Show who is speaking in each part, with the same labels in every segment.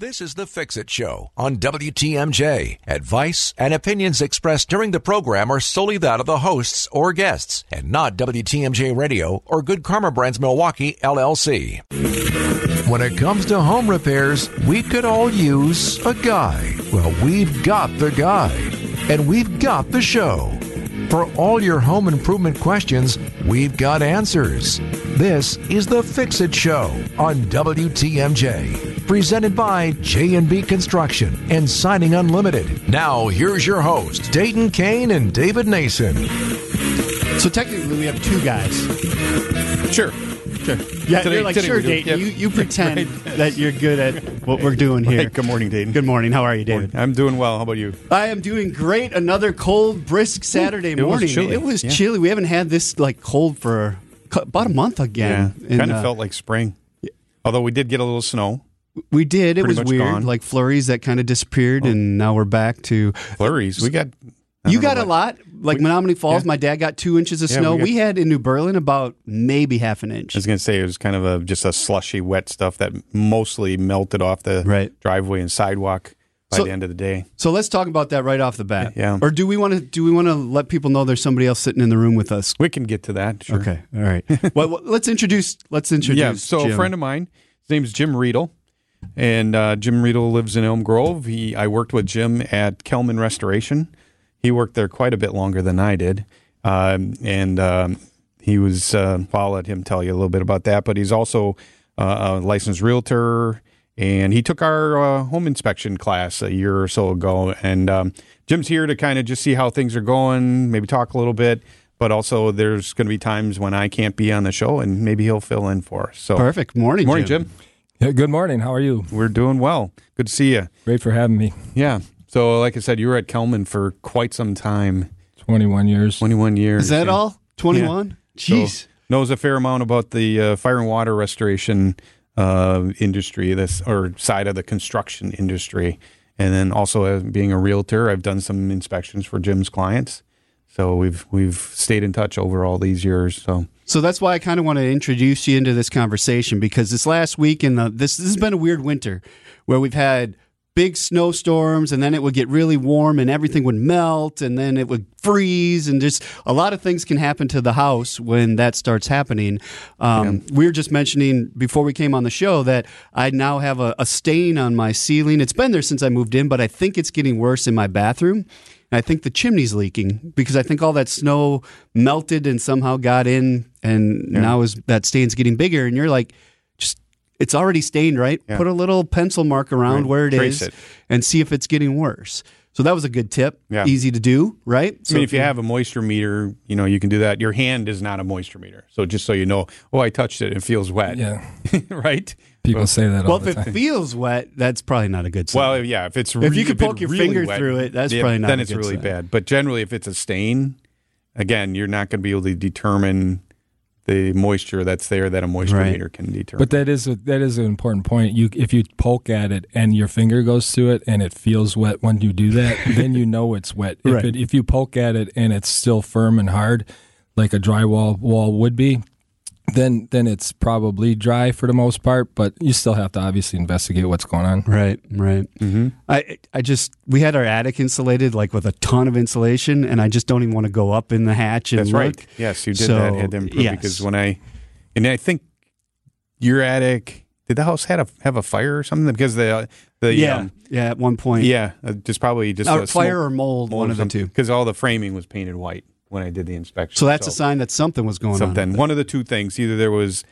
Speaker 1: This is the Fix It Show on WTMJ. Advice and opinions expressed during the program are solely that of the hosts or guests and not WTMJ Radio or Good Karma Brands Milwaukee LLC. When it comes to home repairs, we could all use a guy. Well, we've got the guy, and we've got the show. For all your home improvement questions, we've got answers. This is the Fix It Show on WTMJ, presented by J&B Construction and Siding Unlimited. Now, here's your host, Dayton Kane and David Nason.
Speaker 2: So technically, we have two guys.
Speaker 3: Sure. Sure.
Speaker 2: Yeah,
Speaker 3: Today-
Speaker 2: you're like, sure. Dayton.
Speaker 3: Yep.
Speaker 2: You, you pretend that you're good at what we're doing here.
Speaker 3: Right. Good morning, Dayton.
Speaker 2: Good morning. How are you, David?
Speaker 3: I'm doing well. How about you?
Speaker 2: I am doing great. Another cold, brisk Saturday
Speaker 3: it was
Speaker 2: morning.
Speaker 3: chilly.
Speaker 2: It was
Speaker 3: Yeah.
Speaker 2: chilly. We haven't had this like cold for about a month again.
Speaker 3: Yeah.
Speaker 2: And,
Speaker 3: kind of
Speaker 2: uh,
Speaker 3: felt like spring. Although we did get a little snow.
Speaker 2: We did. It was weird,
Speaker 3: gone. Oh.
Speaker 2: like flurries that kind of disappeared, oh. and now we're back to.
Speaker 3: Flurries. We got.
Speaker 2: You got a lot, like Menomonee Falls.
Speaker 3: yeah.
Speaker 2: My dad got two inches of
Speaker 3: Yeah,
Speaker 2: snow.
Speaker 3: we
Speaker 2: We, had in New Berlin about maybe half an inch.
Speaker 3: I was going to say it was kind of a just a slushy, wet stuff that mostly melted off the
Speaker 2: Right.
Speaker 3: driveway and sidewalk by
Speaker 2: So-
Speaker 3: the end of the day.
Speaker 2: So let's talk about that right off the bat.
Speaker 3: Yeah.
Speaker 2: Or do we want to? Do we want to let people know there's somebody else sitting in the room with us?
Speaker 3: We can get to that. Sure.
Speaker 2: Okay. All right. well, well, let's introduce. Let's introduce.
Speaker 3: Yeah. So
Speaker 2: Jim.
Speaker 3: a friend of mine, his name is Jim Riedel, and uh, Jim Riedel lives in Elm Grove. He I worked with Jim at Kelman Restoration. He worked there quite a bit longer than I did, um, and um, he was. Uh, well, I'll let him tell you a little bit about that. But he's also uh, a licensed realtor, and he took our uh, home inspection class a year or so ago. And um, Jim's here to kind of just see how things are going, maybe talk a little bit. But also, there's going to be times when I can't be on the show, and maybe he'll fill in for us. So,
Speaker 2: Perfect. Morning.
Speaker 3: morning, Jim.
Speaker 4: Yeah, good morning. How are you?
Speaker 3: We're doing well. Good to see you.
Speaker 4: Great for having me.
Speaker 3: Yeah. So, like I said, you were at Kelman for quite some time
Speaker 4: 21 years.
Speaker 3: 21 years.
Speaker 2: Is that
Speaker 3: yeah.
Speaker 2: all? Twenty one.
Speaker 3: So,
Speaker 2: Jeez.
Speaker 3: knows a fair amount about the uh, fire and water restoration uh, industry, this or side of the construction industry, and then also as being a realtor, I've done some inspections for Jim's clients. So we've we've stayed in touch over all these years. So
Speaker 2: So that's why I kind of want to introduce you into this conversation because this last week and the, this this has been a weird winter where we've had big snowstorms and then it would get really warm and everything would melt and then it would freeze and just a lot of things can happen to the house when that starts happening. Um, We were just mentioning before we came on the show that I now have a, a stain on my ceiling. It's been there since I moved in, but I think it's getting worse in my bathroom. And I think the chimney's leaking because I think all that snow melted and somehow got in, and now is that stain's getting bigger. And you're like, just it's already stained, right?
Speaker 3: Yeah.
Speaker 2: Put a little pencil mark around
Speaker 3: Right.
Speaker 2: where it is,
Speaker 3: Trace it.
Speaker 2: and see if it's getting worse. So that was a good tip.
Speaker 3: Yeah.
Speaker 2: Easy to do, right?
Speaker 3: I mean, if you have a moisture meter, you know you can do that. Your hand is not a moisture meter, so just so you know, oh, I touched it, it feels wet.
Speaker 4: Yeah.
Speaker 3: right.
Speaker 4: People say that
Speaker 2: well,
Speaker 4: all
Speaker 2: if
Speaker 4: the
Speaker 2: it
Speaker 4: time.
Speaker 2: feels wet, that's probably not a good sign.
Speaker 3: Well, yeah, if it's
Speaker 2: If you could poke your
Speaker 3: really
Speaker 2: finger
Speaker 3: wet,
Speaker 2: through it, that's
Speaker 3: yeah,
Speaker 2: probably not good.
Speaker 3: then
Speaker 2: a
Speaker 3: it's
Speaker 2: good
Speaker 3: really
Speaker 2: sign.
Speaker 3: bad. But generally, if it's a stain, again, you're not going to be able to determine the moisture that's there that a moisture
Speaker 2: Right.
Speaker 3: meter can determine.
Speaker 4: But that is a, that is an important point. You if you poke at it and your finger goes through it and it feels wet when you do that, then you know it's wet. If
Speaker 2: Right.
Speaker 4: it, if you poke at it and it's still firm and hard, like a drywall wall would be, then then it's probably dry for the most part. But you still have to obviously investigate what's going on.
Speaker 2: Right, right.
Speaker 3: Mm-hmm.
Speaker 2: I I just we had our attic insulated like with a ton of insulation, and I just don't even want to go up in the hatch and
Speaker 3: that's
Speaker 2: look.
Speaker 3: right. Yes, you did
Speaker 2: So,
Speaker 3: that. Had to improve
Speaker 2: yes.
Speaker 3: because when I and I think your attic did the house had a have a fire or something because the the
Speaker 2: Yeah,
Speaker 3: um,
Speaker 2: yeah. At one point,
Speaker 3: yeah uh, just probably just
Speaker 2: Or
Speaker 3: a
Speaker 2: fire or mold, one of the two.
Speaker 3: because all the framing was painted white when I did the inspection.
Speaker 2: So that's a sign that something was going
Speaker 3: something.
Speaker 2: on.
Speaker 3: One of the two things. Either there was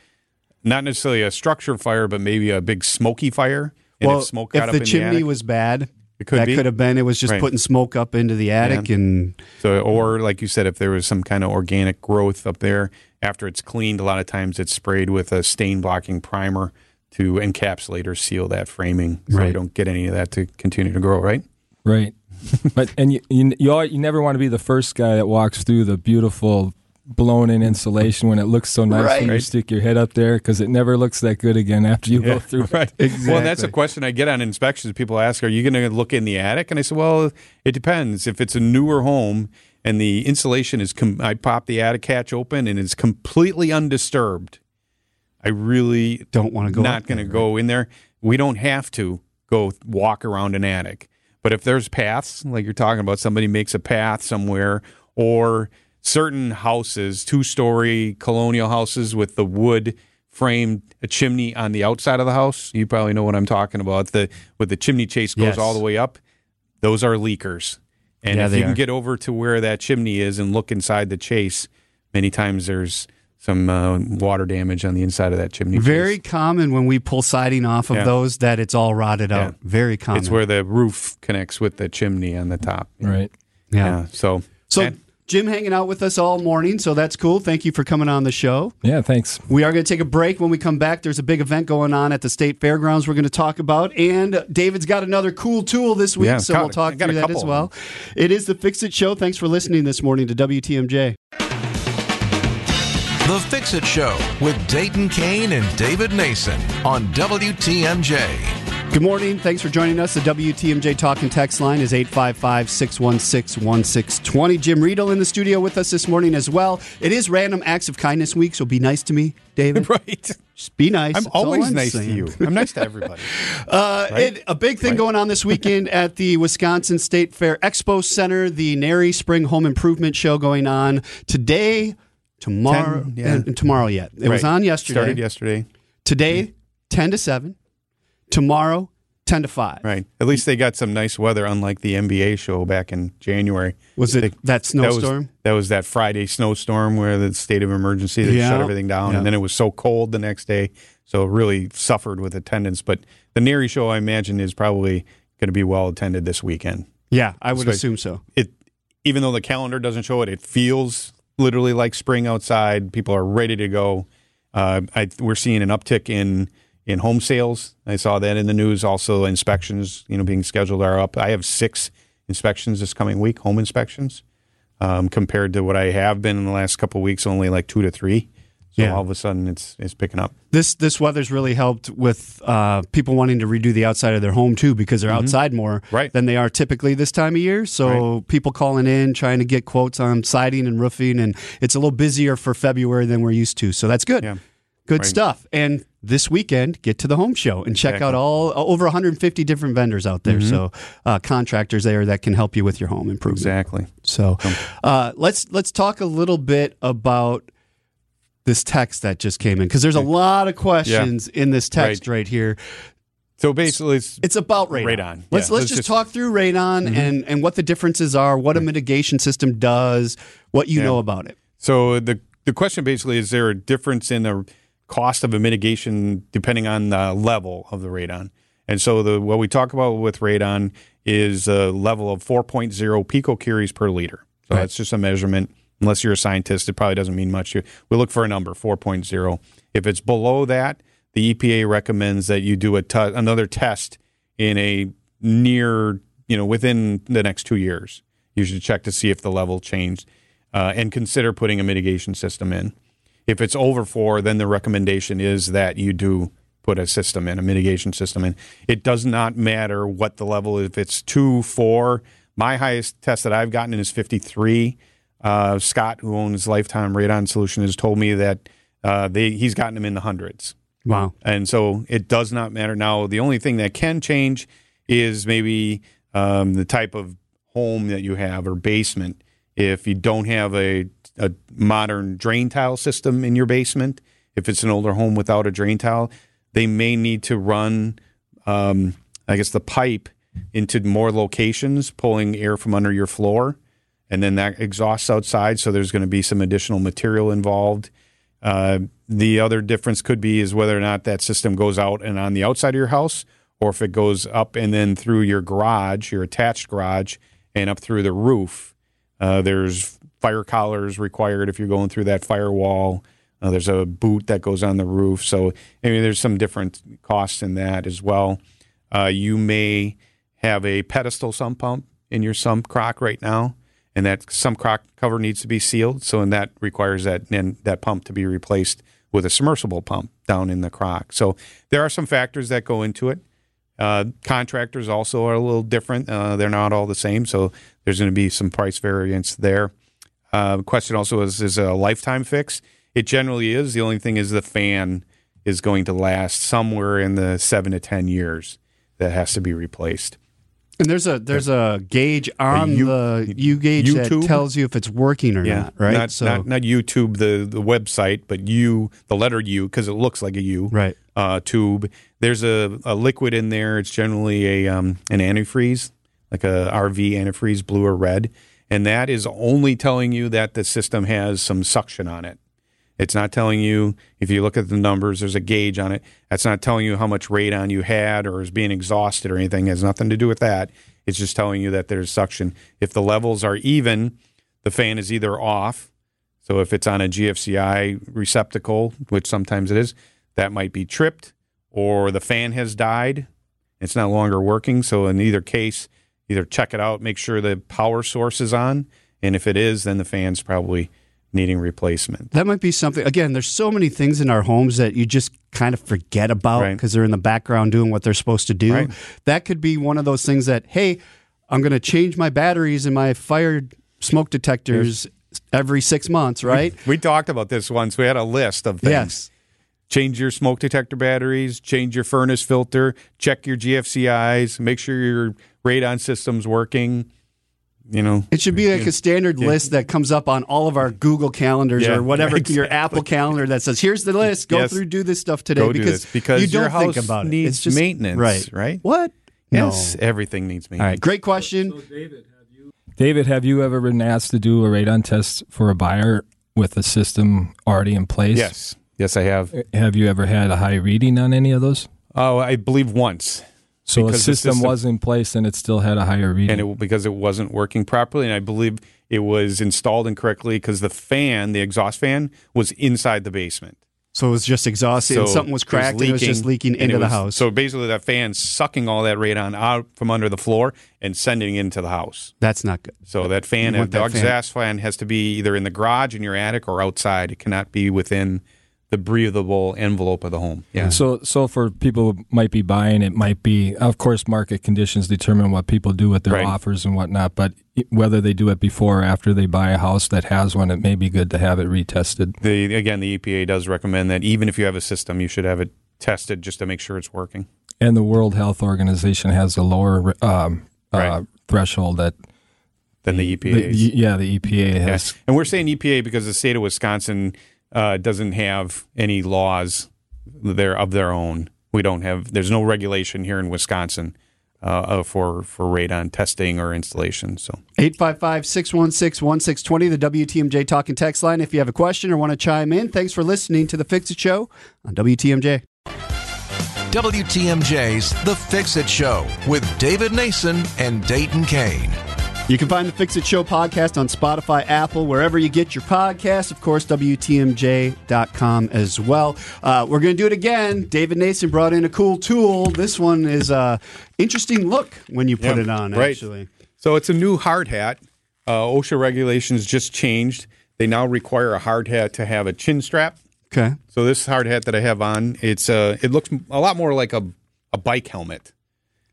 Speaker 3: not necessarily a structure fire, but maybe a big smoky fire. And
Speaker 2: Well,
Speaker 3: if smoke got
Speaker 2: if
Speaker 3: up
Speaker 2: the
Speaker 3: in
Speaker 2: chimney
Speaker 3: the attic,
Speaker 2: was bad,
Speaker 3: It could
Speaker 2: that
Speaker 3: be.
Speaker 2: could have been. It was just
Speaker 3: Right.
Speaker 2: putting smoke up into the attic, and
Speaker 3: so, or like you said, if there was some kind of organic growth up there after it's cleaned, a lot of times it's sprayed with a stain blocking primer to encapsulate or seal that framing, so
Speaker 2: Right.
Speaker 3: you don't get any of that to continue to grow. Right?
Speaker 4: Right. but and you you you, all, you never want to be the first guy that walks through the beautiful blown in insulation when it looks so nice when you stick your head up there because it never looks that good again after you go through.
Speaker 3: right.
Speaker 2: Exactly.
Speaker 3: Well, that's a question I get on inspections. People ask, "Are you going to look in the attic?" And I say, "Well, it depends. If it's a newer home and the insulation is, com- I pop the attic hatch open and it's completely undisturbed. I really
Speaker 2: don't want to go.
Speaker 3: not going to go in there. We don't have to go walk around an attic. But if there's paths, like you're talking about, somebody makes a path somewhere, or certain houses, two story colonial houses with the wood framed a chimney on the outside of the house. You probably know what I'm talking about. The with the chimney chase goes
Speaker 2: Yes.
Speaker 3: all the way up. Those are leakers. And
Speaker 2: Yeah,
Speaker 3: if you can get over to where that chimney is and look inside the chase, many times there's some uh, water damage on the inside of that chimney.
Speaker 2: Very
Speaker 3: chase.
Speaker 2: common when we pull siding off of
Speaker 3: Yeah.
Speaker 2: those that it's all rotted
Speaker 3: Yeah.
Speaker 2: out. Very common.
Speaker 3: It's where the roof connects with the chimney on the top.
Speaker 4: Right.
Speaker 2: yeah.
Speaker 3: Yeah. So
Speaker 2: So
Speaker 3: and-
Speaker 2: Jim hanging out with us all morning, so that's cool. Thank you for coming on the show.
Speaker 4: Yeah. Thanks.
Speaker 2: We are going to take a break. When we come back, there's a big event going on at the state fairgrounds we're going to talk about. And David's got another cool tool this week,
Speaker 3: Yeah,
Speaker 2: so
Speaker 3: got
Speaker 2: we'll talk
Speaker 3: I
Speaker 2: through that as well. It is the Fix It Show. Thanks for listening this morning to WTMJ.
Speaker 1: The Fix It Show with Dayton Kane and David Nason on WTMJ.
Speaker 2: Good morning. Thanks for joining us. The WTMJ Talk and Text line is 855 616 1620. Jim Riedel in the studio with us this morning as well. It is Random Acts of Kindness Week, so be nice to me, David.
Speaker 3: right.
Speaker 2: Just be nice.
Speaker 3: I'm
Speaker 2: That's
Speaker 3: always
Speaker 2: I'm
Speaker 3: nice
Speaker 2: saying.
Speaker 3: to you. I'm nice to everybody.
Speaker 2: Uh,
Speaker 3: Right?
Speaker 2: it- a big thing going on this weekend at the Wisconsin State Fair Expo Center, the NARI Spring Home Improvement Show going on today, tomorrow,
Speaker 3: Ten, uh, yeah.
Speaker 2: and, tomorrow yet. It was on yesterday.
Speaker 3: Started yesterday.
Speaker 2: Today, mm-hmm. 10 to 7. Tomorrow, 10 to 5.
Speaker 3: Right. At least they got some nice weather, unlike the MBA show back in January.
Speaker 2: Was it
Speaker 3: They-
Speaker 2: that
Speaker 3: That
Speaker 2: snowstorm?
Speaker 3: that was that Friday snowstorm where the state of emergency they
Speaker 2: Yeah.
Speaker 3: shut everything down,
Speaker 2: Yeah.
Speaker 3: and then it was so cold the next day, so it really suffered with attendance. But the NARI show, I imagine, is probably going to be well attended this weekend.
Speaker 2: yeah, I would
Speaker 3: So-
Speaker 2: assume so.
Speaker 3: It, even though the calendar doesn't show it, it feels literally like spring outside. People are ready to go. Uh, I, we're seeing an uptick in in home sales. I saw that in the news. Also, inspections, you know, being scheduled are up. I have six inspections this coming week, home inspections, um, compared to what I have been in the last couple weeks, only like two to three. So
Speaker 2: Yeah.
Speaker 3: all of a sudden, it's it's picking up.
Speaker 2: This this weather's really helped with uh, people wanting to redo the outside of their home too because they're outside more
Speaker 3: Mm-hmm. Right.
Speaker 2: than they are typically this time of year. So people calling in trying to get quotes on siding and roofing, and it's a little busier for February than we're used to. So that's good.
Speaker 3: Yeah.
Speaker 2: Good
Speaker 3: Right.
Speaker 2: stuff. And this weekend, get to the home show and check out all over 150 different vendors out there. So uh, contractors there that can help you with your home improvement.
Speaker 3: Exactly.
Speaker 2: So uh, let's let's talk a little bit about this text that just came in because there's a lot of questions in this text right, here.
Speaker 3: So basically, it's,
Speaker 2: It's about radon.
Speaker 3: Radon.
Speaker 2: Let's
Speaker 3: Yeah,
Speaker 2: let's just
Speaker 3: just-
Speaker 2: talk through radon mm-hmm. and and what the differences are, what a mitigation system does, what you
Speaker 3: Yeah.
Speaker 2: know about it.
Speaker 3: So the the question basically is there a difference in the cost of a mitigation depending on the level of the radon? And so the what we talk about with radon is a level of 4.0 picocuries per liter. So that's just a measurement. Unless you're a scientist, it probably doesn't mean much. To you- We look for a number 4.0. If it's below that, the EPA recommends that you do a another test in a near, you know, within the next two years. You should check to see if the level changed uh, and consider putting a mitigation system in. If it's over four, then the recommendation is that you do put a system in, a mitigation system in. It does not matter what the level. If it's two, four, my highest test that I've gotten is 53. Uh, Scott, who owns Lifetime Radon Solution, has told me that uh, they, he's gotten them in the hundreds.
Speaker 2: Wow.
Speaker 3: And so it does not matter. Now, the only thing that can change is maybe um, the type of home that you have or basement. If you don't have a, a modern drain tile system in your basement, if it's an older home without a drain tile, they may need to run, um, I guess, the pipe into more locations, pulling air from under your floor. And then that exhausts outside. So there's going to be some additional material involved. Uh, the other difference could be is whether or not that system goes out and on the outside of your house, or if it goes up and then through your garage, your attached garage, and up through the roof. Uh, there's fire collars required if you're going through that firewall. Uh, there's a boot that goes on the roof. So I mean, there's some different costs in that as well. Uh, you may have a pedestal sump pump in your sump crock right now, and that sump crock cover needs to be sealed. So, and that requires that and that pump to be replaced with a submersible pump down in the crock. So, there are some factors that go into it. Uh, contractors also are a little different. Uh, they're not all the same, so there's going to be some price variance there. Uh, question also is: is a lifetime fix? It generally is. The only thing is the fan is going to last somewhere in the seven to ten years that has to be replaced.
Speaker 2: And there's a there's a gauge on
Speaker 3: U-
Speaker 2: the U gauge
Speaker 3: YouTube?
Speaker 2: that tells you if it's working or not, right?
Speaker 3: Not, not, not YouTube, the, the website, but U, the letter U, because it looks like a U.
Speaker 2: Right.
Speaker 3: Uh, tube. There's a, a liquid in there. It's generally a um, an antifreeze, like a RV antifreeze, blue or red, and that is only telling you that the system has some suction on it. It's not telling you if you look at the numbers. There's a gauge on it. That's not telling you how much radon you had or is being exhausted or anything. It has nothing to do with that. It's just telling you that there's suction. If the levels are even, the fan is either off. So if it's on a GFCI receptacle, which sometimes it is, that might be tripped, or the fan has died. It's no longer working. So in either case, either check it out, make sure the power source is on, and if it is, then the fan's probably needing replacement.
Speaker 2: That might be something. Again, there's so many things in our homes that you just kind of forget about
Speaker 3: Right.
Speaker 2: because they're in the background doing what they're supposed to do.
Speaker 3: Right.
Speaker 2: That could be one of those things that, hey, I'm going to change my batteries in my fire smoke detectors every six months, right?
Speaker 3: We talked about this once. We had a list of things.
Speaker 2: Yes.
Speaker 3: Change your smoke detector batteries, change your furnace filter, check your GFCIs, make sure your radon system's working. You know,
Speaker 2: It should be like a standard list that comes up on all of our Google calendars
Speaker 3: Yeah,
Speaker 2: or whatever
Speaker 3: right,
Speaker 2: your. Apple calendar that says, "Here's the list. Go
Speaker 3: Yes.
Speaker 2: through, do this stuff today."
Speaker 3: Go do
Speaker 2: because
Speaker 3: this, because
Speaker 2: you don't
Speaker 3: your
Speaker 2: think
Speaker 3: house
Speaker 2: about it.
Speaker 3: needs
Speaker 2: It's just
Speaker 3: maintenance,
Speaker 2: right?
Speaker 3: right?
Speaker 2: What?
Speaker 3: yes,
Speaker 2: No.
Speaker 3: everything needs maintenance.
Speaker 2: right, great question.
Speaker 4: David. Have you, David, have you ever been asked to do a radon test for a buyer with a system already in place?
Speaker 3: Yes, yes, I have.
Speaker 4: Have you ever had a high reading on any of those?
Speaker 3: Oh, I believe once.
Speaker 4: So a
Speaker 3: Because the
Speaker 4: system,
Speaker 3: system-
Speaker 4: was in place and it still had a higher reading.
Speaker 3: and it, because it wasn't working properly. And I believe it was installed incorrectly because the fan, the exhaust fan, was inside the basement.
Speaker 2: So it was just exhausted. and something was
Speaker 3: it
Speaker 2: cracked. and it was just leaking into
Speaker 3: it
Speaker 2: the
Speaker 3: was-
Speaker 2: house.
Speaker 3: So basically, that fan sucking all that radon out from under the floor and sending it into the house.
Speaker 2: That's not good.
Speaker 3: So that fan,
Speaker 2: You
Speaker 3: the
Speaker 2: that fan-
Speaker 3: exhaust fan has to be either in the garage, in your attic, or outside. It cannot be within the breathable envelope of the home. Yeah.
Speaker 4: So, so for people who might be buying, it might be, of course, market conditions determine what people do with their
Speaker 3: Right.
Speaker 4: offers and whatnot. But whether they do it before or after they buy a house that has one, it may be good to have it retested.
Speaker 3: The again, the EPA does recommend that even if you have a system, you should have it tested just to make sure it's working.
Speaker 4: And the World Health Organization has a lower um, uh, threshold that,
Speaker 3: Than the EPA.
Speaker 4: yeah, the EPA has.
Speaker 3: Yes. And we're saying EPA because the state of Wisconsin uh, doesn't have any laws there of their own. We don't have. There's no regulation here in Wisconsin uh, uh, for for radon testing or installation. So
Speaker 2: 855 616 1620, the WTMJ talking text line. If you have a question or want to chime in, thanks for listening to The Fix It Show on WTMJ.
Speaker 1: WTMJ's The Fix It Show with David Nason and Dayton Kane.
Speaker 2: You can find the Fix It Show podcast on Spotify, Apple, wherever you get your podcasts. Of course, WTMJ.com as well. Uh, we're going to do it again. David Nason brought in a cool tool. This one is a interesting look when you put
Speaker 3: Yeah,
Speaker 2: it on,
Speaker 3: right.
Speaker 2: actually.
Speaker 3: So it's a new hard hat. Uh, OSHA regulations just changed. They now require a hard hat to have a chin strap.
Speaker 2: Okay.
Speaker 3: So this hard hat that I have on, it's uh, it looks a lot more like a, a bike helmet.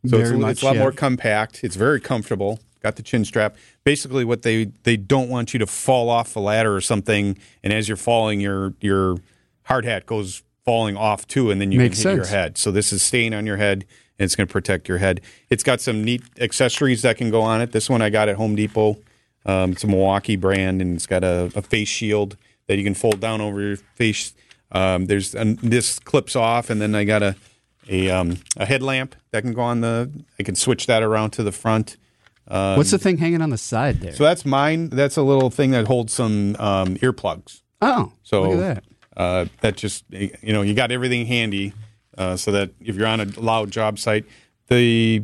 Speaker 3: So it's,
Speaker 2: much,
Speaker 3: it's a lot
Speaker 2: yeah.
Speaker 3: more compact. It's very comfortable. Got the chin strap. Basically, what they they don't want you to fall off a ladder or something, and as you're falling, your your hard hat goes falling off too, and then you
Speaker 2: Makes
Speaker 3: can hit
Speaker 2: sense.
Speaker 3: your head. So this is staying on your head, and it's going to protect your head. It's got some neat accessories that can go on it. This one I got at Home Depot. Um, it's a Milwaukee brand, and it's got a, a face shield that you can fold down over your face. Um, there's and this clips off, and then I got a a, um, a headlamp that can go on the. I can switch that around to the front.
Speaker 2: What's the thing hanging on the side there?
Speaker 3: So that's mine. That's a little thing that holds some um, earplugs.
Speaker 2: oh,
Speaker 3: So
Speaker 2: look at that.
Speaker 3: Uh, that just you know you got everything handy, uh, so that if you're on a loud job site, the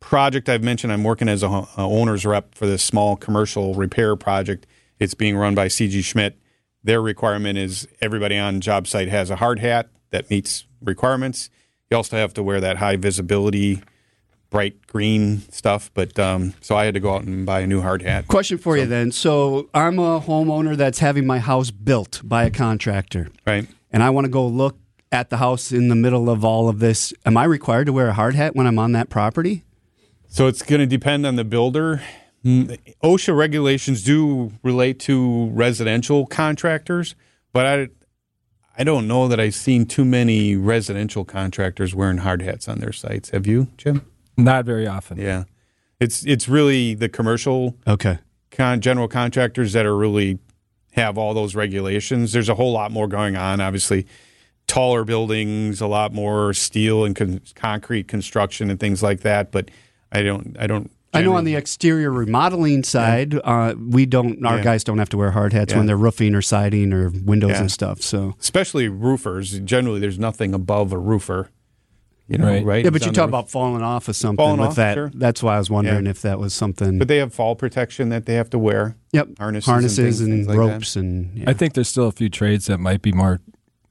Speaker 3: project I've mentioned, I'm working as a, a owner's rep for this small commercial repair project. It's being run by CG Schmidt. Their requirement is everybody on job site has a hard hat that meets requirements. You also have to wear that high visibility, bright green stuff. But um, so I had to go out and buy a new hard hat.
Speaker 2: Question for you then. So I'm a homeowner that's having my house built by a contractor,
Speaker 3: Right.
Speaker 2: and I want to go look at the house in the middle of all of this. Am I required to wear a hard hat when I'm on that property?
Speaker 3: So it's going to depend on the builder. Mm, OSHA regulations do relate to residential contractors, but I I don't know that I've seen too many residential contractors wearing hard hats on their sites. Have you, Jim?
Speaker 4: Not very often.
Speaker 3: Yeah, it's it's really the commercial
Speaker 2: Okay.
Speaker 3: con- general contractors that are really have all those regulations. There's a whole lot more going on. Obviously, taller buildings, a lot more steel and con- concrete construction and things like that. But I don't. I don't.
Speaker 2: I know on the exterior remodeling side, uh, we don't. Our
Speaker 3: Yeah.
Speaker 2: guys don't have to wear hard hats
Speaker 3: Yeah.
Speaker 2: when they're roofing or siding or windows
Speaker 3: Yeah.
Speaker 2: and stuff. So
Speaker 3: especially roofers. Generally, there's nothing above a roofer. You know, right?
Speaker 4: Right.
Speaker 2: yeah, but you talk about falling off of something
Speaker 3: Falling
Speaker 2: with
Speaker 3: off,
Speaker 2: that.
Speaker 3: sure.
Speaker 2: That's why I was wondering
Speaker 3: Yeah.
Speaker 2: if that was something.
Speaker 3: But they have fall protection that they have to wear.
Speaker 2: yep,
Speaker 3: harnesses and things-
Speaker 2: and,
Speaker 3: things like that.
Speaker 2: ropes and yeah.
Speaker 4: I think there's still a few trades that might be more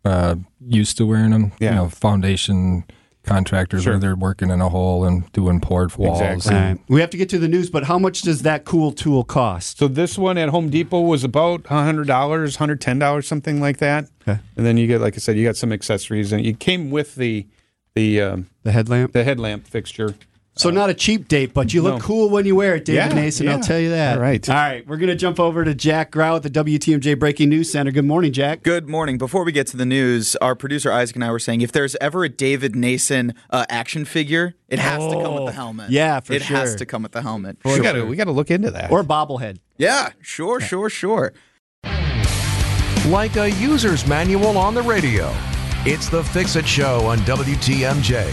Speaker 4: uh, used to wearing them.
Speaker 3: Yeah.
Speaker 4: You know, foundation contractors
Speaker 3: Sure.
Speaker 4: where they're working in a hole and doing poured walls.
Speaker 3: Exactly.
Speaker 2: All right. We have to get to the news, but how much does that cool tool cost?
Speaker 3: So this one at Home Depot was about hundred dollars, hundred ten dollars, something like that.
Speaker 2: Okay.
Speaker 3: And then you get, like I said, you got some accessories, and it came with the the um,
Speaker 2: The headlamp.
Speaker 3: the headlamp fixture.
Speaker 2: So not a cheap date, but you look
Speaker 3: no.
Speaker 2: cool when you wear it, David
Speaker 3: Yeah,
Speaker 2: Nason. I'll tell you that.
Speaker 3: All right.
Speaker 2: All right. We're gonna jump over to Jack Grau at the WTMJ Breaking News Center. Good morning, Jack.
Speaker 5: Good morning. Before we get to the news, our producer Isaac and I were saying if there's ever a David Nason uh, action figure, it has to come with the helmet.
Speaker 2: yeah, for sure.
Speaker 5: it has to come with the helmet.
Speaker 3: We got to we got to look into that.
Speaker 2: Or bobblehead.
Speaker 5: Yeah, sure, sure, sure.
Speaker 1: Like a user's manual on the radio. It's the Fix It Show on WTMJ.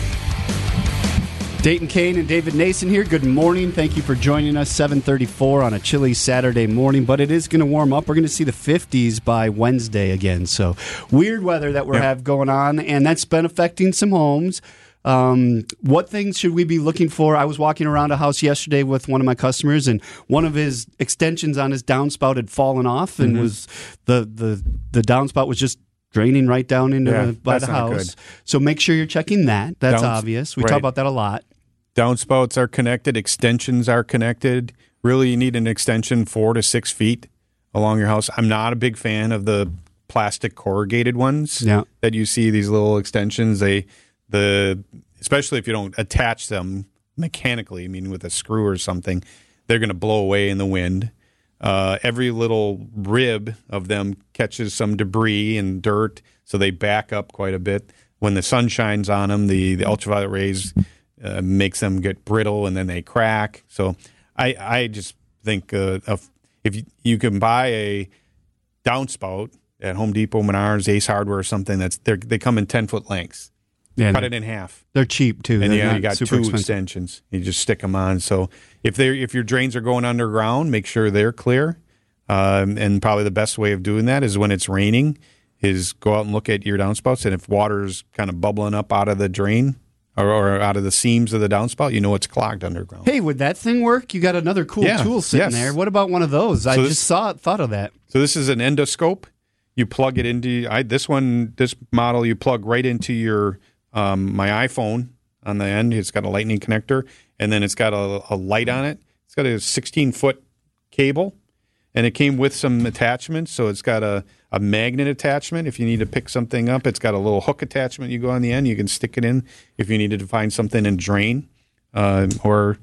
Speaker 2: Dayton Kane and David Nason here. Good morning. Thank you for joining us. 734 on a chilly Saturday morning, but it is going to warm up. We're going to see the 50s by Wednesday again. So weird weather that we
Speaker 3: Yeah.
Speaker 2: have going on, and that's been affecting some homes. Um, what things should we be looking for? I was walking around a house yesterday with one of my customers, and one of his extensions on his downspout had fallen off, and
Speaker 3: Mm-hmm.
Speaker 2: was the the the downspout was just draining right down into
Speaker 3: Yeah,
Speaker 2: the, by the house. So make sure you're checking that. That's
Speaker 3: Downs-
Speaker 2: obvious. We talk about that a lot.
Speaker 3: Downspouts are connected, extensions are connected. Really, you need an extension four to six feet along your house. I'm not a big fan of the plastic corrugated ones
Speaker 2: Yeah.
Speaker 3: that you see. These little extensions, they the especially if you don't attach them mechanically, I mean with a screw or something, they're going to blow away in the wind. Uh, every little rib of them catches some debris and dirt, so they back up quite a bit. When the sun shines on them, the, the ultraviolet rays uh, makes them get brittle and then they crack. So I I just think uh, if you, you can buy a downspout at Home Depot, Menards, Ace Hardware, or something that's they they come in ten foot lengths.
Speaker 2: Yeah,
Speaker 3: Cut it in half,
Speaker 2: they're cheap too.
Speaker 3: and
Speaker 2: They're
Speaker 3: you, you got two
Speaker 2: expensive.
Speaker 3: extensions. You just stick them on. So if they if your drains are going underground, make sure they're clear. Um, and probably the best way of doing that is when it's raining, is go out and look at your downspouts, and if water's kind of bubbling up out of the drain or, or out of the seams of the downspout, you know it's clogged underground.
Speaker 2: Hey, would that thing work? You got another cool
Speaker 3: Yeah,
Speaker 2: tool sitting
Speaker 3: yes.
Speaker 2: there. What about one of those? I
Speaker 3: So
Speaker 2: just
Speaker 3: this-
Speaker 2: saw thought of that.
Speaker 3: So this is an endoscope. You plug it into I, this one. This model you plug right into your um, my iPhone on the end. It's got a lightning connector, and then it's got a, a light on it. It's got a 16 foot cable, and it came with some attachments. So it's got a, a magnet attachment if you need to pick something up. It's got a little hook attachment you go on the end. You can stick it in if you needed to find something and drain, uh, or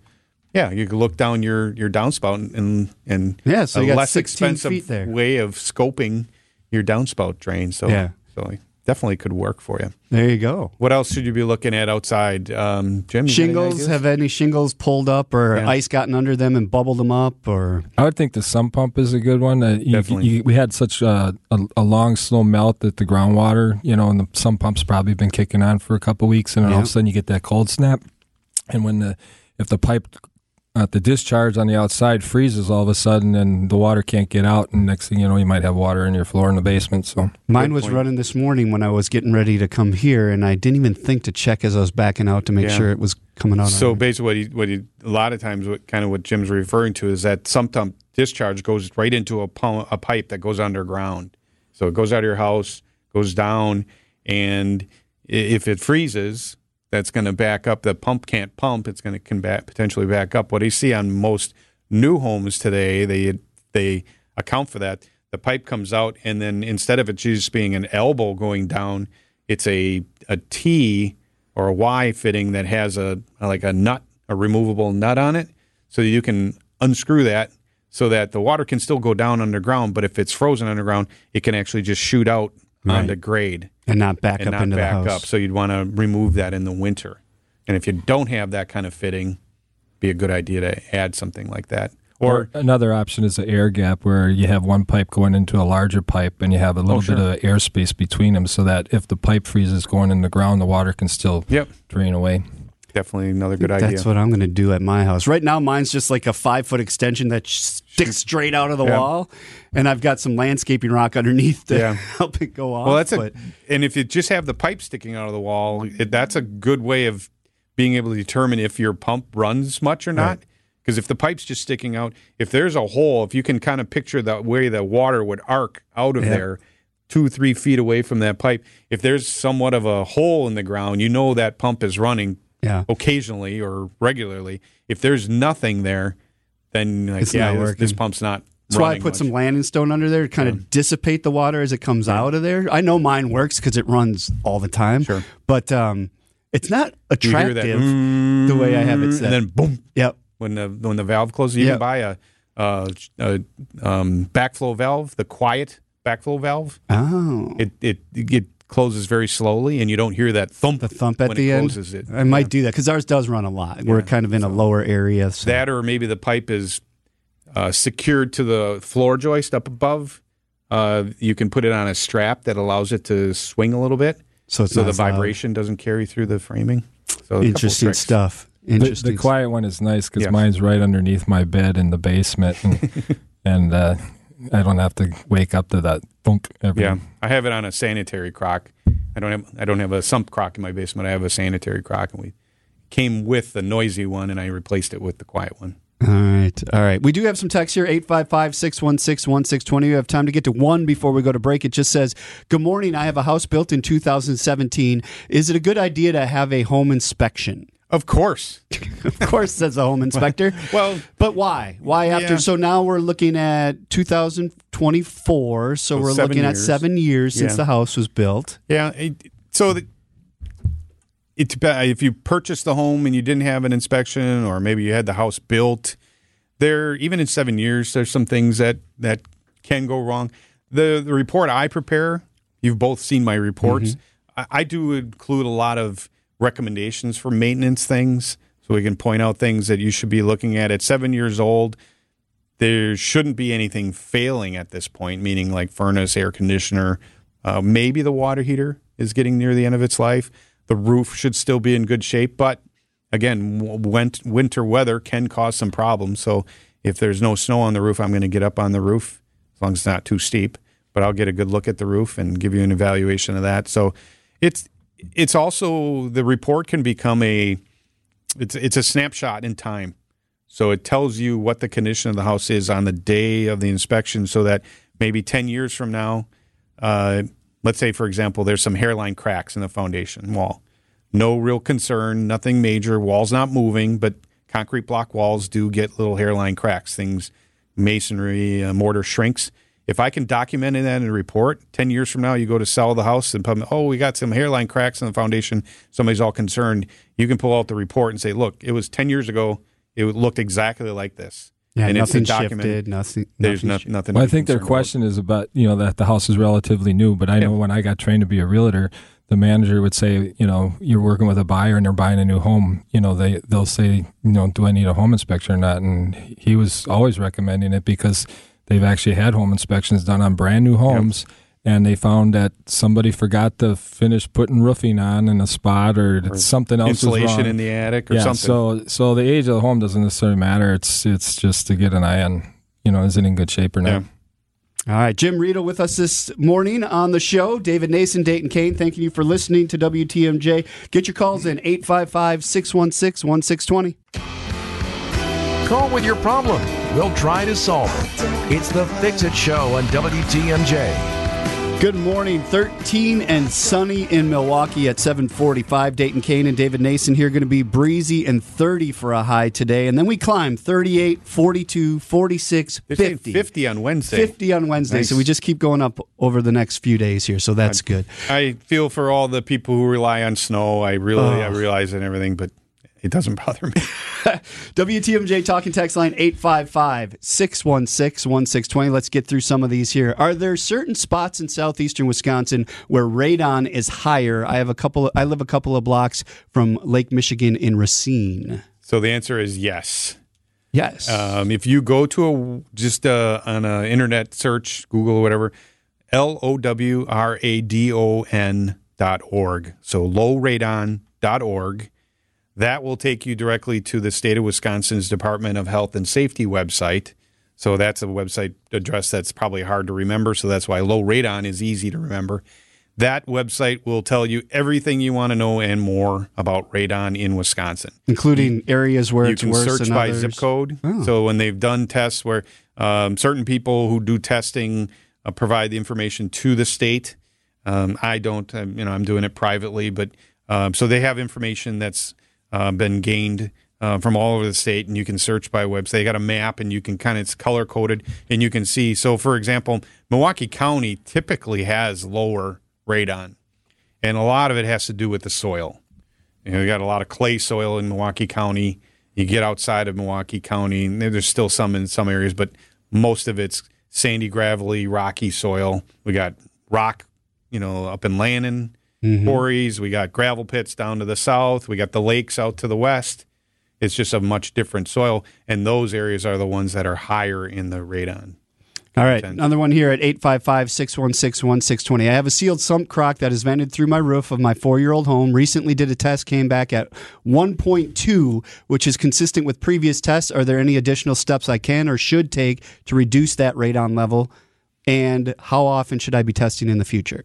Speaker 3: yeah, you can look down your your downspout and and,
Speaker 2: Yeah, so
Speaker 3: a less expensive way of scoping your downspout drain. So
Speaker 2: Yeah.
Speaker 3: so definitely could work for you.
Speaker 2: There you go.
Speaker 3: What else should you be looking at outside, um, Jim? you got any
Speaker 2: Shingles have any shingles pulled up or
Speaker 3: Yeah.
Speaker 2: ice gotten under them and bubbled them up or
Speaker 4: I would think the sump pump is a good one. Uh, you,
Speaker 3: Definitely.
Speaker 4: you- we had such a, a, a long, slow melt that the groundwater, you know, and the sump pump's probably been kicking on for a couple weeks, and then all of a sudden you get that cold snap. And when the if the pipe at the discharge on the outside freezes all of a sudden, and the water can't get out, and next thing you know, you might have water in your floor in the basement. So
Speaker 2: mine was
Speaker 3: point.
Speaker 2: running this morning when I was getting ready to come here and I didn't even think to check as I was backing out to make
Speaker 3: Yeah.
Speaker 2: sure it was coming out.
Speaker 3: So
Speaker 2: all right.
Speaker 3: basically, what he, what he, a lot of times, what kind of what Jim's referring to is that sump pump discharge goes right into a pump, a pipe that goes underground. So it goes out of your house, goes down, and if it freezes, that's going to back up. The pump can't pump; it's going to back, potentially back up. What you see on most new homes today, they they account for that. The pipe comes out, and then instead of it just being an elbow going down, it's a a T or a Y fitting that has a like a nut, a removable nut on it, so you can unscrew that so that the water can still go down underground. But if it's frozen underground, it can actually just shoot out onto grade
Speaker 2: and not back
Speaker 3: and
Speaker 2: up
Speaker 3: not
Speaker 2: into
Speaker 3: back
Speaker 2: the house.
Speaker 3: up. So you'd want to remove that in the winter. And if you don't have that kind of fitting, be a good idea to add something like that. Or
Speaker 4: another option is an air gap where you have one pipe going into a larger pipe and you have a little
Speaker 3: Oh, sure.
Speaker 4: bit of airspace between them so that if the pipe freezes going in the ground, the water can still
Speaker 3: Yep.
Speaker 4: drain away.
Speaker 3: Definitely another good idea.
Speaker 2: That's what I'm going to do at my house. Right now, mine's just like a five foot extension that sticks straight out of the
Speaker 3: Yeah.
Speaker 2: wall, and I've got some landscaping rock underneath to
Speaker 3: Yeah.
Speaker 2: help it go off.
Speaker 3: Well, that's a, and if you just have the pipe sticking out of the wall, it, that's a good way of being able to determine if your pump runs much or not. Because if the pipe's just sticking out, if there's a hole, if you can kind of picture the way the water would arc out of
Speaker 2: Yeah.
Speaker 3: there, two three feet away from that pipe, if there's somewhat of a hole in the ground, you know that pump is running
Speaker 2: yeah,
Speaker 3: occasionally or regularly. If there's nothing there, then like
Speaker 2: It's
Speaker 3: yeah,
Speaker 2: not
Speaker 3: this, this pump's not.
Speaker 2: that's why I put
Speaker 3: much.
Speaker 2: some landing stone under there to kind of dissipate the water as it comes out of there. I know mine works because it runs all the time.
Speaker 3: Sure.
Speaker 2: but um, it's not attractive
Speaker 3: that,
Speaker 2: the way I have it set.
Speaker 3: and then boom,
Speaker 2: yep.
Speaker 3: when the when the valve closes. You
Speaker 2: Yep.
Speaker 3: can buy a, a, a um, backflow valve, the quiet backflow valve.
Speaker 2: Oh,
Speaker 3: It it it closes very slowly, and you don't hear that thump.
Speaker 2: the thump at
Speaker 3: when
Speaker 2: the
Speaker 3: it
Speaker 2: end.
Speaker 3: Closes it.
Speaker 2: I might do that because ours does run a lot. We're kind of in a lower area. So.
Speaker 3: that, or maybe the pipe is uh, secured to the floor joist up above. Uh, you can put it on a strap that allows it to swing a little bit,
Speaker 2: so it's
Speaker 3: so the
Speaker 2: as loud.
Speaker 3: vibration doesn't carry through the framing. So a couple
Speaker 2: Interesting stuff.
Speaker 4: The,
Speaker 2: Interesting.
Speaker 4: the quiet one is nice because
Speaker 3: Yeah.
Speaker 4: mine's right underneath my bed in the basement, and, and uh, I don't have to wake up to that thunk every.
Speaker 3: Yeah, I have it on a sanitary crock. I don't have I don't have a sump crock in my basement. I have a sanitary crock, and we came with the noisy one, and I replaced it with the quiet one.
Speaker 2: All right. All right. We do have some text here 855 616 1620. We have time to get to one before we go to break. It just says, Good morning. I have a house built in 2017. Is it a good idea to have a home inspection?
Speaker 3: Of course.
Speaker 2: Of course, says the home inspector.
Speaker 3: Well,
Speaker 2: But why? Why after?
Speaker 3: Yeah.
Speaker 2: So now we're looking at 2024. So,
Speaker 3: So
Speaker 2: we're looking at seven years since the house was built.
Speaker 3: yeah. It, so the, it uh, if you purchased the home and you didn't have an inspection, or maybe you had the house built, there even in seven years, there's some things that that can go wrong. The the report I prepare, you've both seen my reports. Mm-hmm. I, I do include a lot of recommendations for maintenance things, so we can point out things that you should be looking at at seven years old. There shouldn't be anything failing at this point, meaning like furnace, air conditioner, uh, maybe the water heater is getting near the end of its life. The roof should still be in good shape, but again, winter weather can cause some problems. So if there's no snow on the roof, I'm going to get up on the roof as long as it's not too steep. But I'll get a good look at the roof and give you an evaluation of that. So it's it's also the report can become a it's it's a snapshot in time. So it tells you what the condition of the house is on the day of the inspection, so that maybe ten years from now, uh, let's say for example, there's some hairline cracks in the foundation wall. No real concern, nothing major. Walls not moving, but concrete block walls do get little hairline cracks. Things, masonry, uh, mortar shrinks. If I can document that in a report, 10 years from now, you go to sell the house and, pub- oh, we got some hairline cracks in the foundation. Somebody's all concerned. You can pull out the report and say, look, it was 10 years ago. It looked exactly like this.
Speaker 2: Yeah,
Speaker 3: and
Speaker 2: nothing
Speaker 3: it's a
Speaker 2: shifted. Nothing.
Speaker 3: There's
Speaker 2: nothing
Speaker 3: no, nothing.
Speaker 4: Well, I think their
Speaker 3: concerned about.
Speaker 4: question is about you know that the house is relatively new, but I know when I got trained to be a realtor, the manager would say, you know, you're working with a buyer and they're buying a new home. You know, they they'll say, you know, do I need a home inspection or not? And he was always recommending it because they've actually had home inspections done on brand new homes. And they found that somebody forgot to finish putting roofing on in a spot, or, that something else
Speaker 3: insulation in the attic or
Speaker 4: yeah,
Speaker 3: something.
Speaker 4: so so the age of the home doesn't necessarily matter. It's it's just to get an eye on, you know, is it in good shape or not.
Speaker 3: Yeah.
Speaker 2: All right, Jim Riedel with us this morning on the show. David Nason, Dayton Kane, thanking you for listening to WTMJ. Get your calls in 855 616 1620.
Speaker 1: Call with your problem. We'll try to solve it. It's the Fix It Show on WTMJ.
Speaker 2: Good morning. 13 and sunny in Milwaukee at 745. Dayton Kane and David Nason here going to be breezy and 30 for a high today. And then we climb 38, 42, 46, 50.
Speaker 3: 50 on Wednesday.
Speaker 2: 50 on Wednesday.
Speaker 3: Nice.
Speaker 2: So we just keep going up over the next few days here. So that's good.
Speaker 3: I feel for all the people who rely on snow. I really, I realize and everything, but it doesn't bother me.
Speaker 2: WTMJ talking text line 855 616 1620. Let's get through some of these here. Are there certain spots in southeastern Wisconsin where radon is higher? I have a couple I live a couple of blocks from Lake Michigan in Racine.
Speaker 3: So the answer is yes.
Speaker 2: Yes.
Speaker 3: Um, if you go to a just uh, on an internet search, Google or whatever, L O W R A D O N dot org. So lowradon dot org. That will take you directly to the state of Wisconsin's Department of Health and Safety website. So that's a website address that's probably hard to remember. So that's why low radon is easy to remember. That website will tell you everything you want to know and more about radon in Wisconsin
Speaker 2: including areas where
Speaker 3: you
Speaker 2: it's
Speaker 3: can
Speaker 2: worse
Speaker 3: search
Speaker 2: than
Speaker 3: by
Speaker 2: others.
Speaker 3: zip code.
Speaker 2: Oh.
Speaker 3: So when they've done tests where um, certain people who do testing uh, provide the information to the state, um, I don't. um, you know, I'm doing it privately, but um, so they have information that's uh, been gained. Uh, from all over the state, and you can search by website. They got a map, and you can kind of it's color coded, and you can see. So, for example, Milwaukee County typically has lower radon, and a lot of it has to do with the soil. You know, we got a lot of clay soil in Milwaukee County. You get outside of Milwaukee County, and there's still some in some areas, but most of it's sandy, gravelly, rocky soil. We got rock, you know, up in Lannon Mm-hmm. quarries. We got gravel pits down to the south. We got the lakes out to the west. It's just a much different soil, and those areas are the ones that are higher in the radon.
Speaker 2: All right, another one here at 855 616 1620. I have a sealed sump crock that is vented through my roof of my four year old home. Recently did a test, came back at 1.2, which is consistent with previous tests. Are there any additional steps I can or should take to reduce that radon level? And how often should I be testing in the future?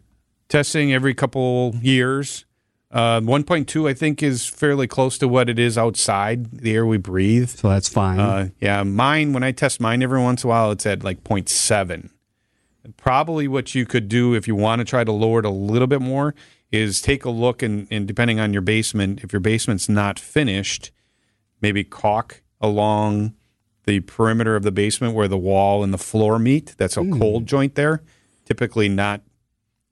Speaker 3: Testing every couple years. Uh, 1.2, I think, is fairly close to what it is outside the air we breathe.
Speaker 2: So that's fine.
Speaker 3: Uh, yeah, mine, when I test mine every once in a while, it's at like 0.7. Probably what you could do if you want to try to lower it a little bit more is take a look and, and depending on your basement, if your basement's not finished, maybe caulk along the perimeter of the basement where the wall and the floor meet. That's a cold joint there. Typically not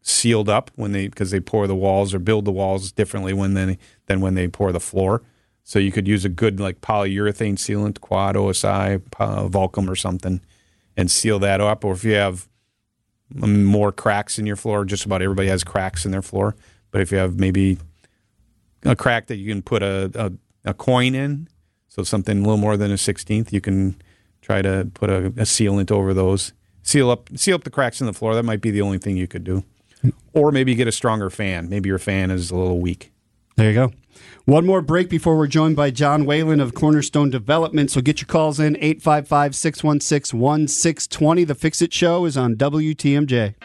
Speaker 3: sealed up when they because they pour the walls or build the walls differently when they than when they pour the floor. So you could use a good like polyurethane sealant, quad OSI, uh, Vulkem or something, and seal that up. Or if you have um, more cracks in your floor, just about everybody has cracks in their floor. But if you have maybe a crack that you can put a, a, a coin in, so something a little more than a sixteenth, you can try to put a, a sealant over those. Seal up seal up the cracks in the floor. That might be the only thing you could do. Or maybe get a stronger fan. Maybe your fan is a little weak.
Speaker 2: There you go. One more break before we're joined by John Whalen of Cornerstone Development. So get your calls in 855 616 1620. The Fix It Show is on WTMJ.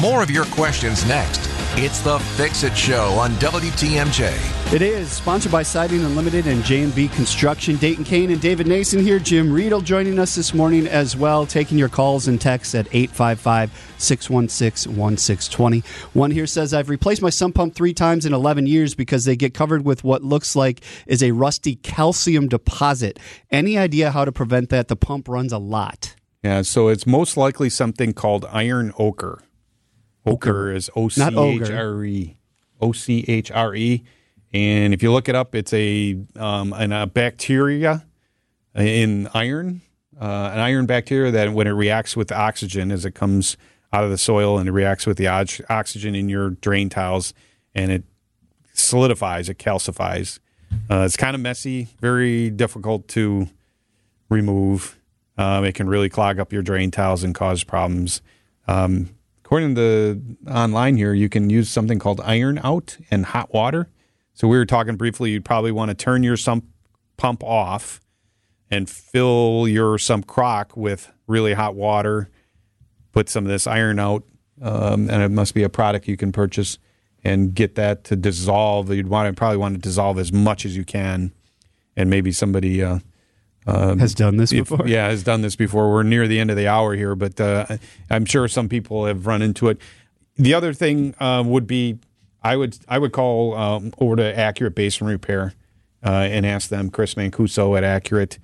Speaker 1: More of your questions next. It's the Fix It Show on WTMJ.
Speaker 2: It is sponsored by Siding Unlimited and J&B Construction. Dayton Kane and David Nason here. Jim Riedel joining us this morning as well, taking your calls and texts at 855-616-1620. One here says, I've replaced my sump pump three times in 11 years because they get covered with what looks like is a rusty calcium deposit. Any idea how to prevent that? The pump runs a lot.
Speaker 3: Yeah, so it's most likely something called iron ochre. Ochre is O C H. R E. O C H R E. And if you look it up, it's a um, an, a bacteria in iron, uh, an iron bacteria that when it reacts with oxygen as it comes out of the soil and it reacts with the ox- oxygen in your drain tiles and it solidifies, it calcifies. Uh, it's kind of messy, very difficult to remove. Um, it can really clog up your drain tiles and cause problems. Um, according to the online here, you can use something called iron out and hot water. So we were talking briefly. You'd probably want to turn your sump pump off and fill your sump crock with really hot water. Put some of this iron out, um, and it must be a product you can purchase and get that to dissolve. You'd want to probably want to dissolve as much as you can, and maybe somebody. Uh,
Speaker 2: Has done this
Speaker 3: if-
Speaker 2: before.
Speaker 3: yeah, has done this before. We're near the end of the hour here, but uh, I'm sure some people have run into it. The other thing uh, would be I would I would call um, over to Accurate Basement Repair uh, and ask them. Chris Mancuso at Accurate,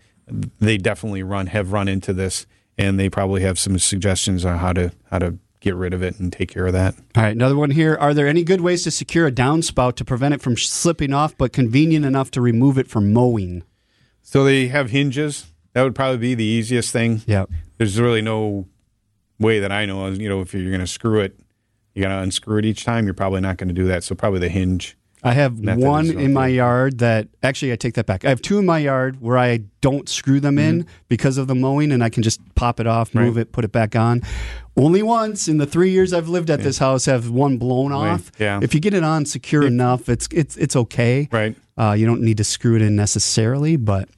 Speaker 3: they definitely run have run into this, and they probably have some suggestions on how to how to get rid of it and take care of that.
Speaker 2: All right, another one here. Are there any good ways to secure a downspout to prevent it from slipping off, but convenient enough to remove it from mowing?
Speaker 3: So they have hinges. That would probably be the easiest thing.
Speaker 2: Yeah.
Speaker 3: There's really no way that I know. You know, if you're going to screw it, you got to unscrew it each time. You're probably not going to do that. So probably the hinge.
Speaker 2: I have
Speaker 3: Method
Speaker 2: one in my yard that actually I take that back. I have two in my yard where I don't screw them in because of the mowing and I can just pop it off, move
Speaker 3: Mm-hmm. Right.
Speaker 2: it, put it back on. Only once in the 3 years I've lived at this house have one blown
Speaker 3: Right,
Speaker 2: off.
Speaker 3: yeah.
Speaker 2: If you get it on secure enough, it's it's it's okay.
Speaker 3: Right.
Speaker 2: Uh, you don't need to screw it in necessarily, but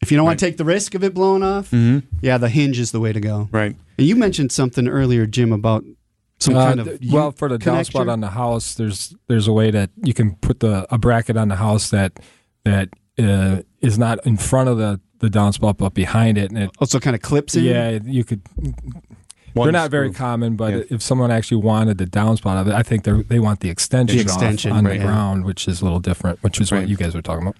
Speaker 2: if you don't want to take the risk of it blowing off, yeah, the hinge is the way to go.
Speaker 3: Mm-hmm. Right.
Speaker 2: And you mentioned something earlier, Jim, about some
Speaker 4: Uh,
Speaker 2: kind of
Speaker 4: th- well for the
Speaker 2: connector?
Speaker 4: downspout on the house there's there's a way that you can put the a bracket on the house that that uh, is not in front of the the downspout but behind it and it
Speaker 2: also kind of clips in.
Speaker 4: yeah you could
Speaker 3: One
Speaker 4: they're not very common but
Speaker 3: Yeah.
Speaker 4: if someone actually wanted the downspout of it i think they they want the extension,
Speaker 2: The extension,
Speaker 4: off on
Speaker 2: right.
Speaker 4: the ground which is a little different which is
Speaker 3: Right.
Speaker 4: what you guys were talking about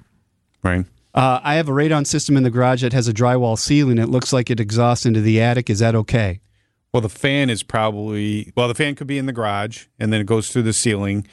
Speaker 3: Right.
Speaker 2: Uh, I have a radon system in the garage that has a drywall ceiling. It looks like it exhausts into the attic. Is that okay?
Speaker 3: Well, the fan is probably well. The fan could be in the garage, and then it goes through the ceiling.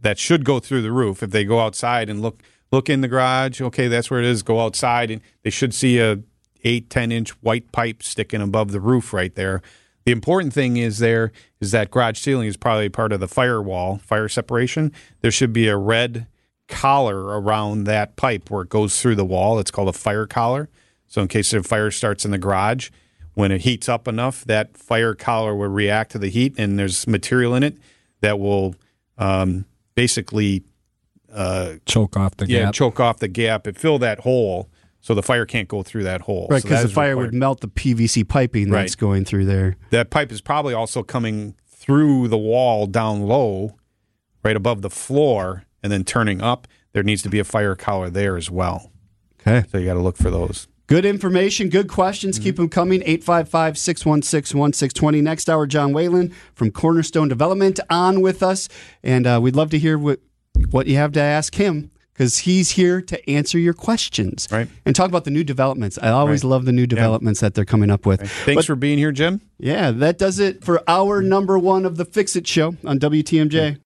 Speaker 3: That should go through the roof. If they go outside and look look in the garage, okay, that's where it is. Go outside, and they should see a eight ten inch white pipe sticking above the roof right there. The important thing is there is that garage ceiling is probably part of the firewall, fire separation. There should be a red collar around that pipe where it goes through the wall. It's called a fire collar. So in case a fire starts in the garage, when it heats up enough, that fire collar will react to the heat, and there's material in it that will um, basically
Speaker 4: choke off the
Speaker 3: yeah
Speaker 4: gap
Speaker 3: choke off the gap and fill that hole, so the fire can't go through that hole.
Speaker 2: Right, because
Speaker 3: that
Speaker 2: the fire
Speaker 3: required.
Speaker 2: would melt the PVC piping that's going through there.
Speaker 3: that pipe is probably also coming through the wall down low, right above the floor, and then turning up. There needs to be a fire collar there as well.
Speaker 2: Okay.
Speaker 3: So you got to look for those.
Speaker 2: Good information, good questions. Keep them coming. 855 616 1620. Next hour, John Whalen from Cornerstone Development on with us. And uh, we'd love to hear what, what you have to ask him because he's here to answer your questions.
Speaker 3: Right.
Speaker 2: And talk about the new developments. I always
Speaker 3: Right.
Speaker 2: love the new developments that they're coming up with.
Speaker 3: Thanks
Speaker 2: But-
Speaker 3: for being here, Jim.
Speaker 2: Yeah, that does it for hour number one of the Fix It show on WTMJ.